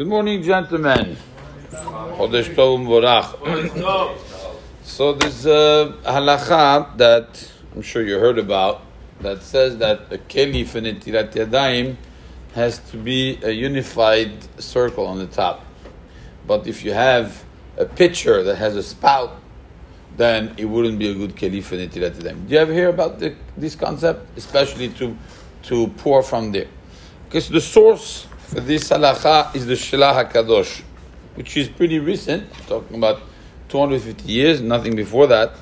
Good morning, gentlemen. So there's a halacha that I'm sure you heard about that says that a keli for netilat yadayim has to be a unified circle on the top. But if you have a pitcher that has a spout, then it wouldn't be a good keli for netilat yadayim. Do you ever hear about the, this concept, especially to to pour from there? Because the source for this halacha is the Shelah HaKadosh, which is pretty recent, talking about 250 years, nothing before that.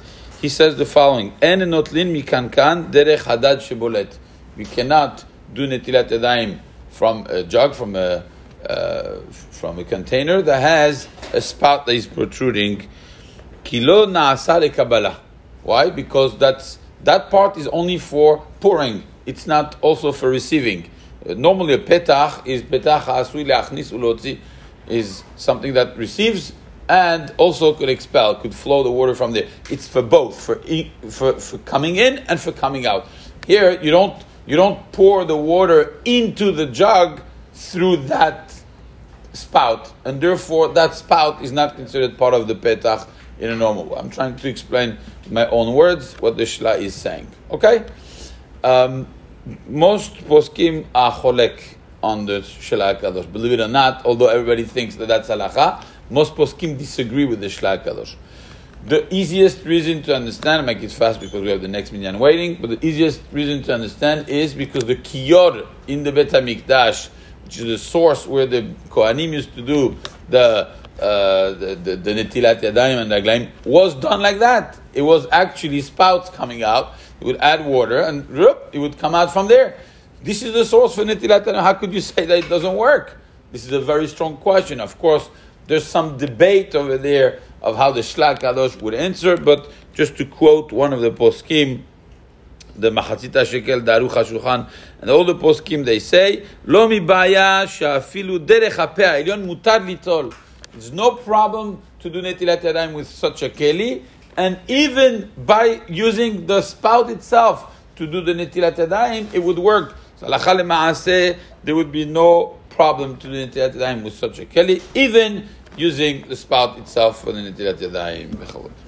He says the following: En notlin mikankan derech hadad. We cannot do netilat yadayim from a jug, from a uh, from a container that has a spout that is protruding. Kilo naasar kabbalah. Why? Because that's that part is only for pouring. It's not also for receiving. Normally, a petach is petach asui leachnis ulotzi, is something that receives and also could expel, could flow the water from there. It's for both, for, for, for coming in and for coming out. Here, you don't you don't pour the water into the jug through that spout, and therefore that spout is not considered part of the petach in a normal way. I'm trying to explain my own words what the Shelah is saying. Okay. Um, most poskim are cholek on the Shelah Kadosh. Believe it or not, although everybody thinks that that's halacha, most poskim disagree with the Shelah Kadosh. The easiest reason to understand, make it fast because we have the next minyan waiting, but the easiest reason to understand is because the kiyor in the Bet HaMikdash, which is the source where the Kohanim used to do the uh, the, the, netilat yadayim and raglaim was done like that. It was actually spouts coming out It would add water and it would come out from there. This is the source for netilat yadayim. How could you say that it doesn't work? This is a very strong question. Of course, there's some debate over there of how the Shelah Kadosh would answer, but just to quote one of the poskim, the Machatzit HaShekel, Daruch HaShulchan, and all the poskim, they say, Lo mi baya shafilu derech hapeh elyon mutar litol. There's no problem to do netilat yadayim with such a keli, and even by using the spout itself to do the netilat yadayim, it would work. So there would be no problem to do netilat yadayim with such a keli, even using the spout itself for the netilat yadayim.